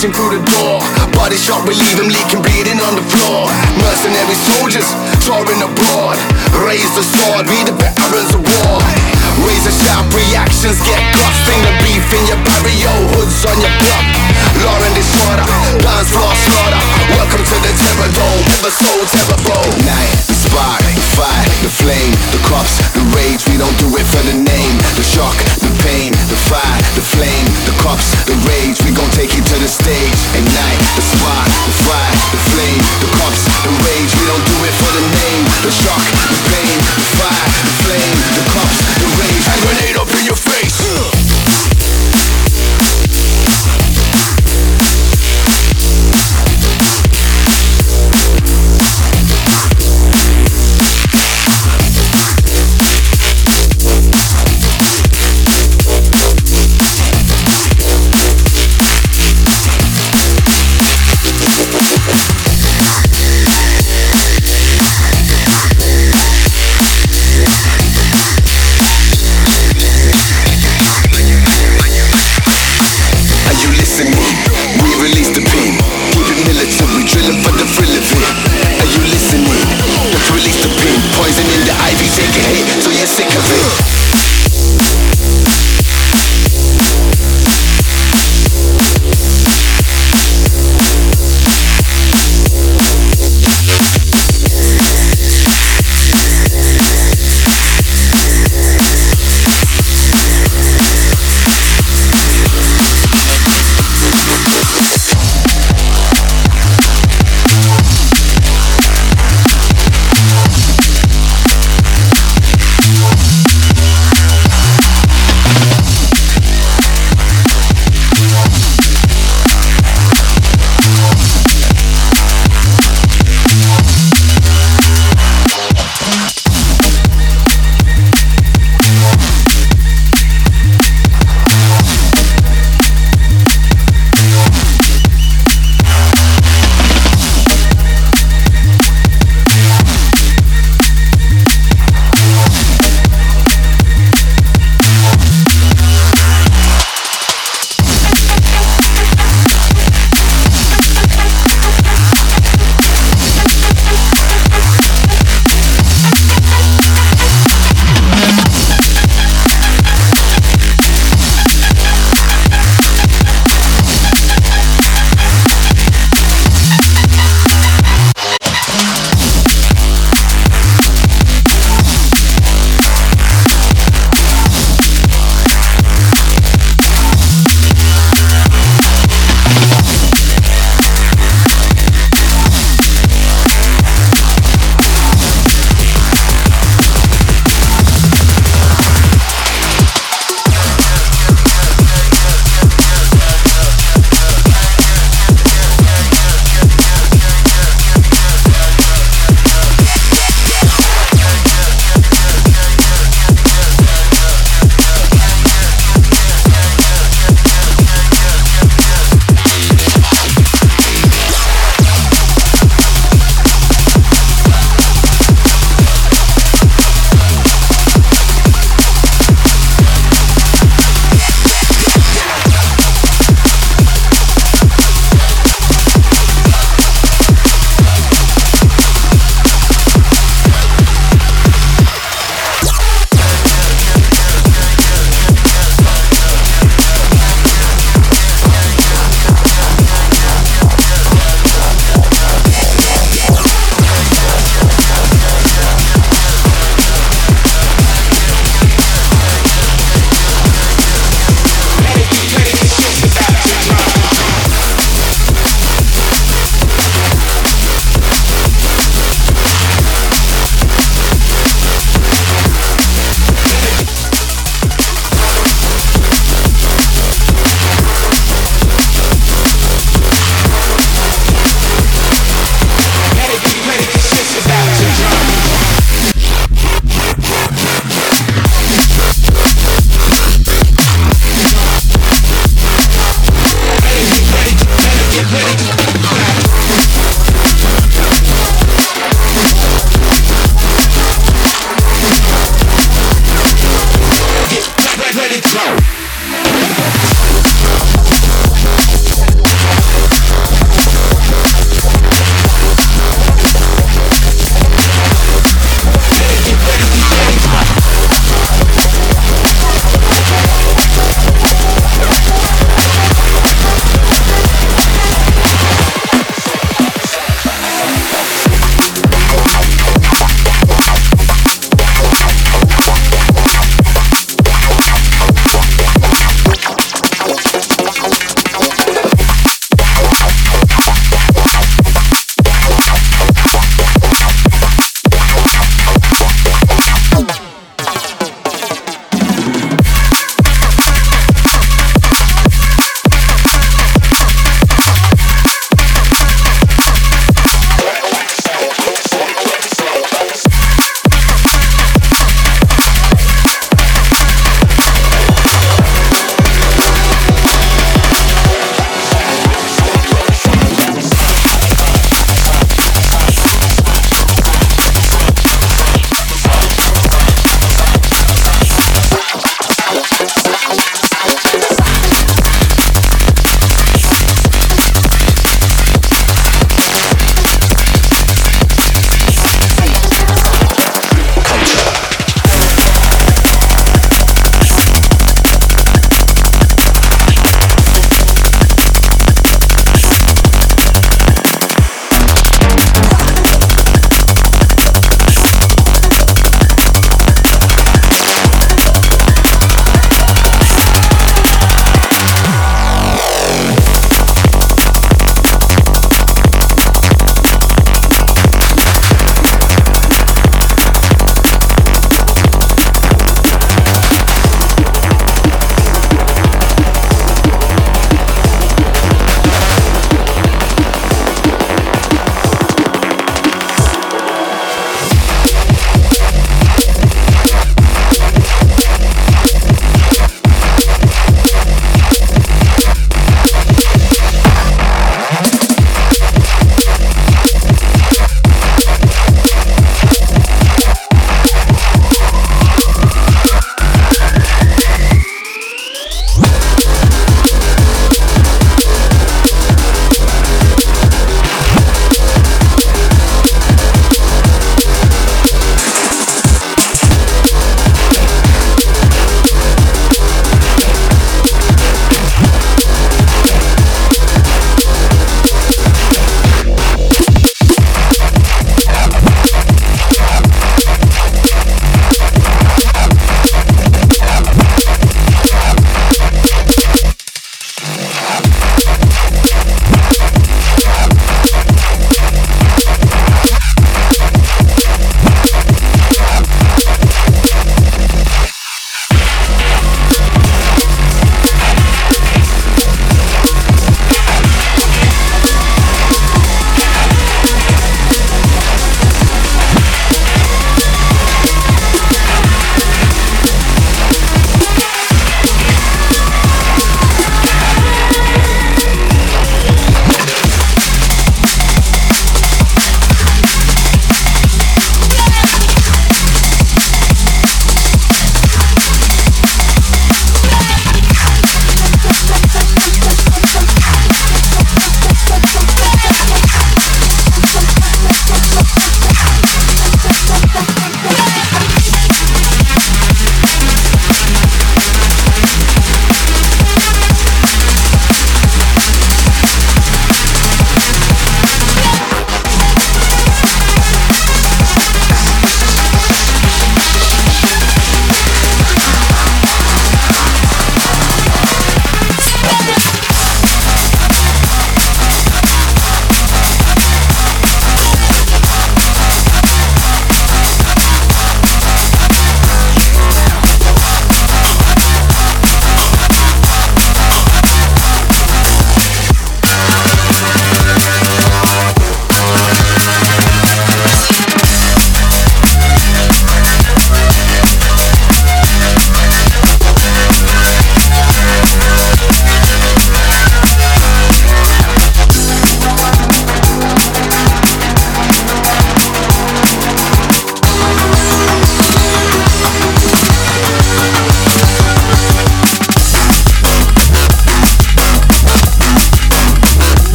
Smashing through the door. Body shot, we leave them leaking, bleeding on the floor. Mercenary soldiers, touring abroad. Raise the sword, be the veterans of war. Raise a shout, reactions get. Sting the beef in your barrio, hoods on your block. Law and disorder, plans floor slaughter. Welcome to the terror dome, ever so terrible. Take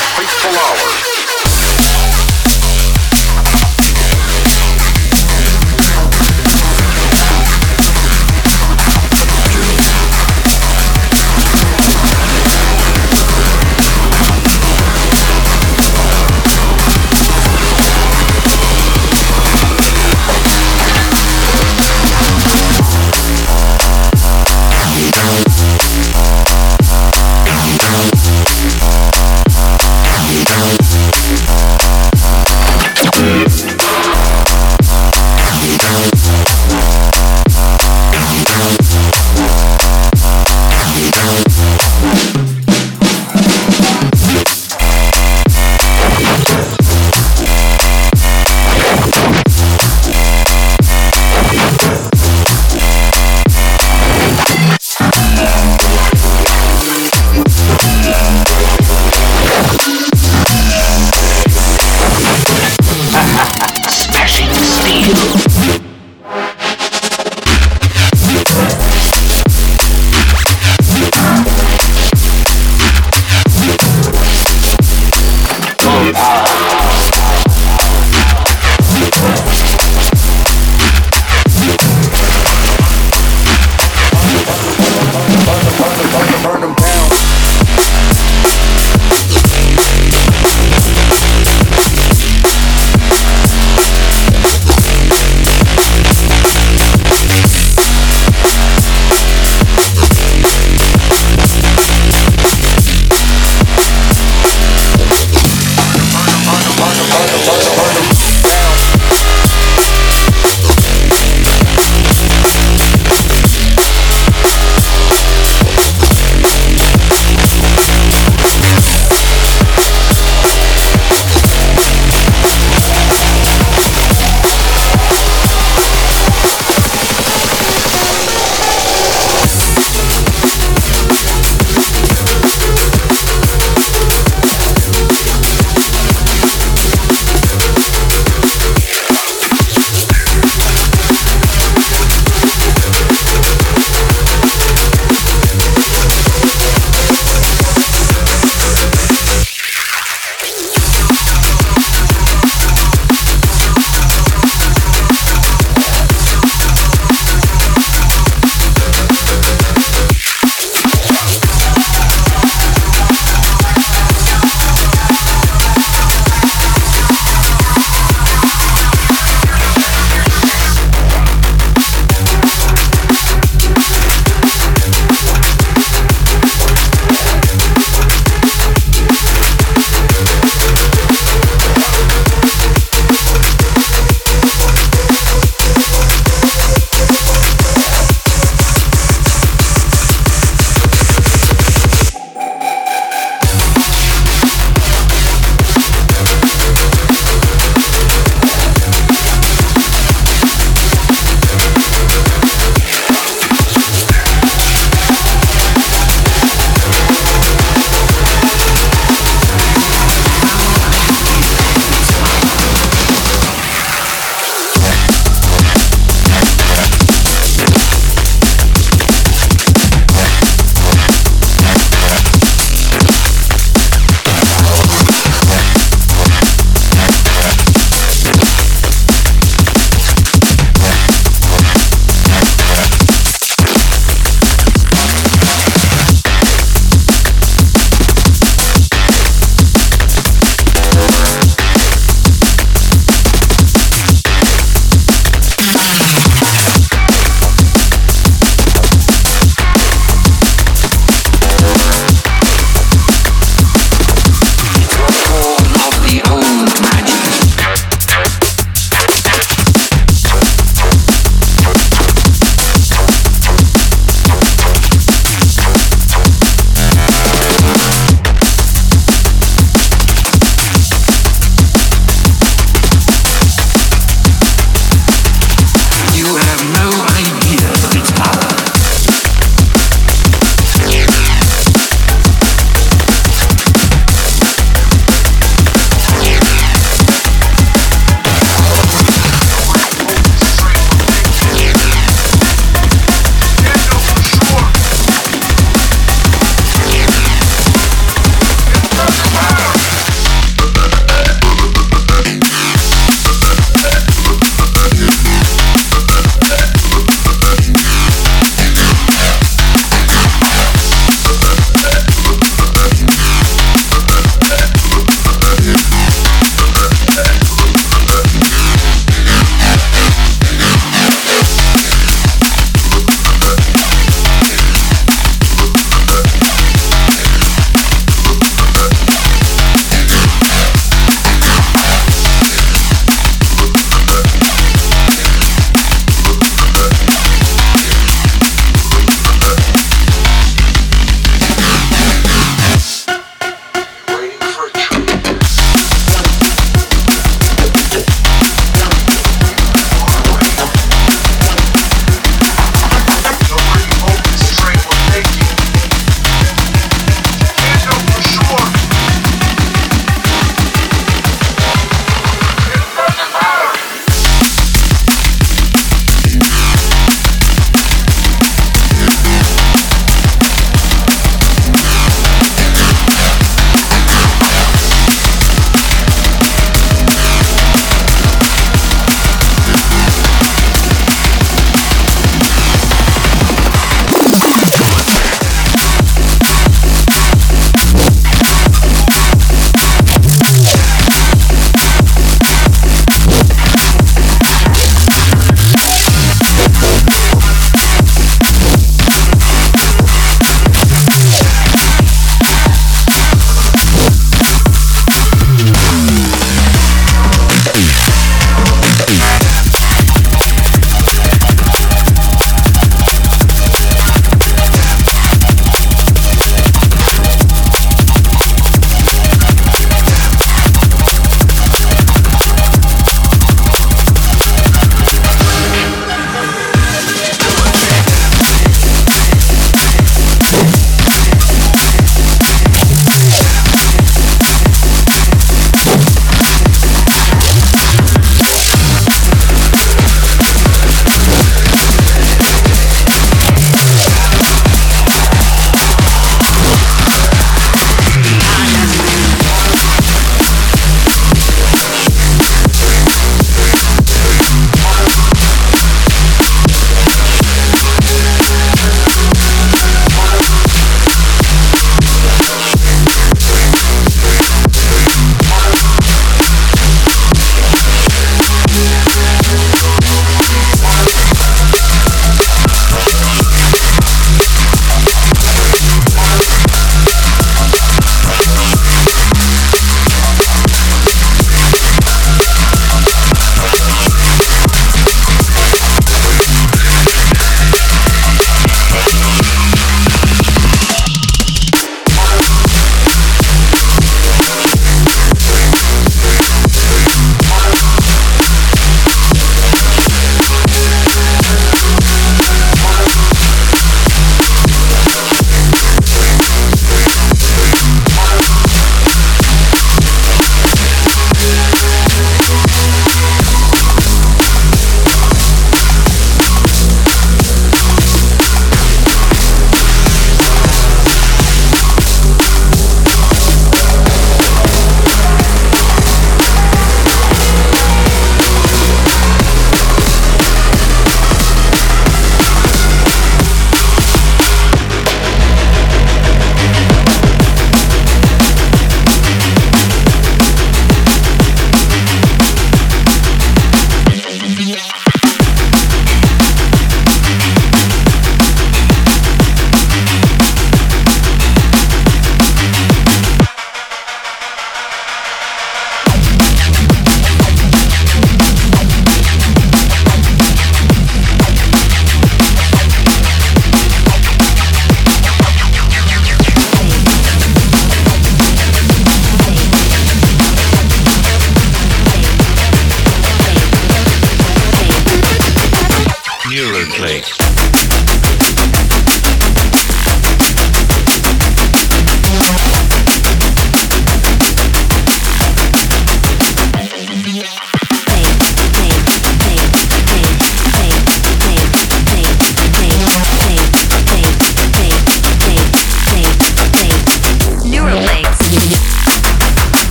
Fateful Hour. Clay.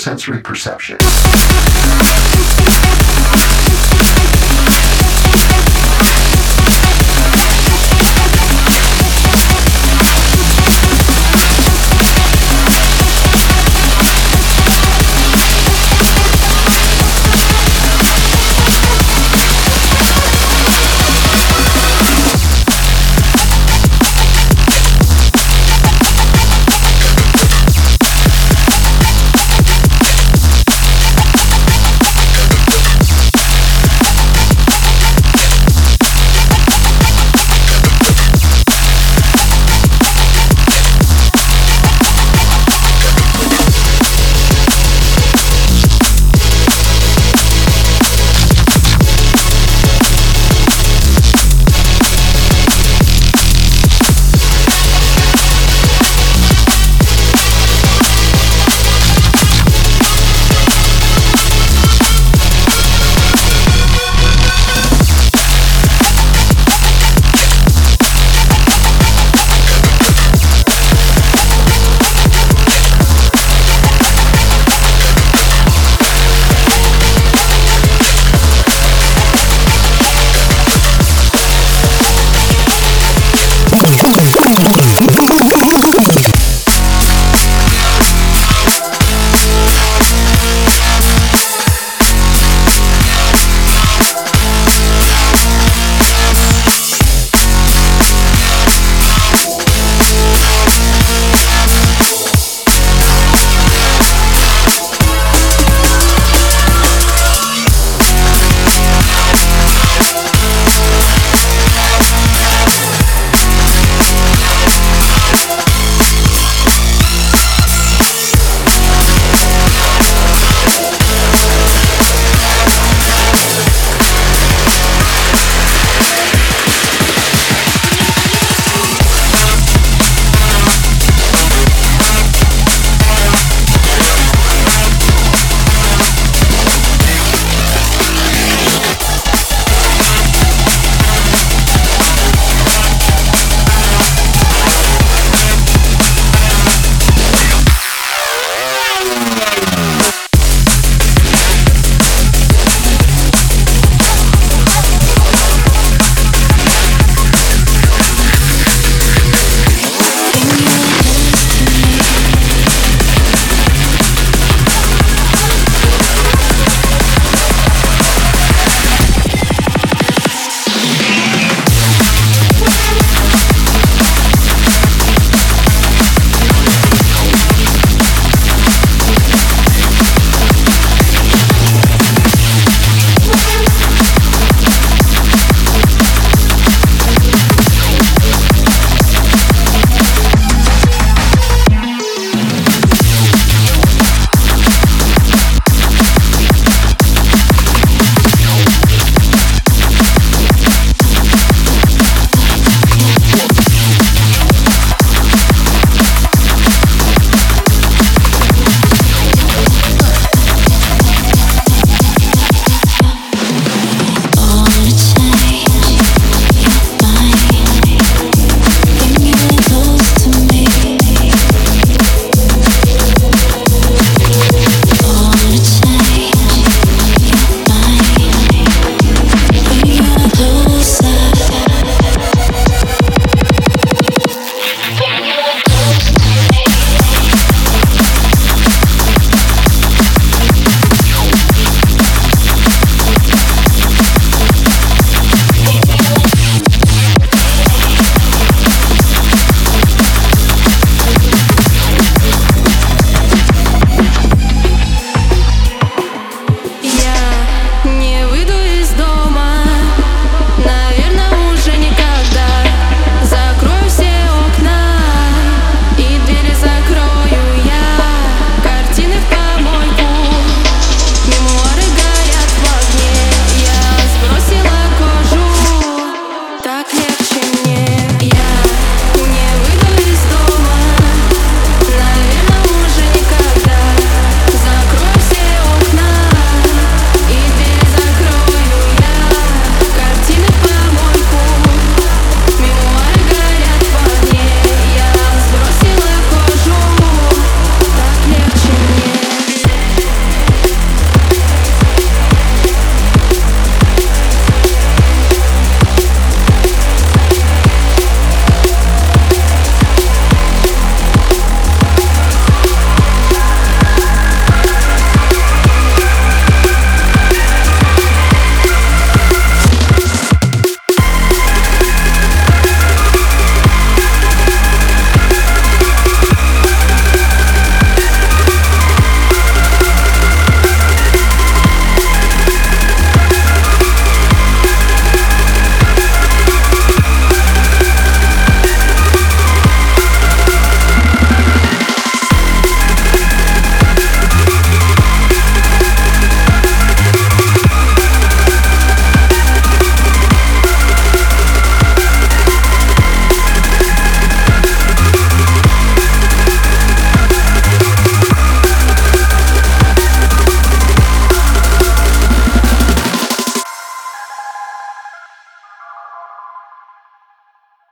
Extrasensory perception.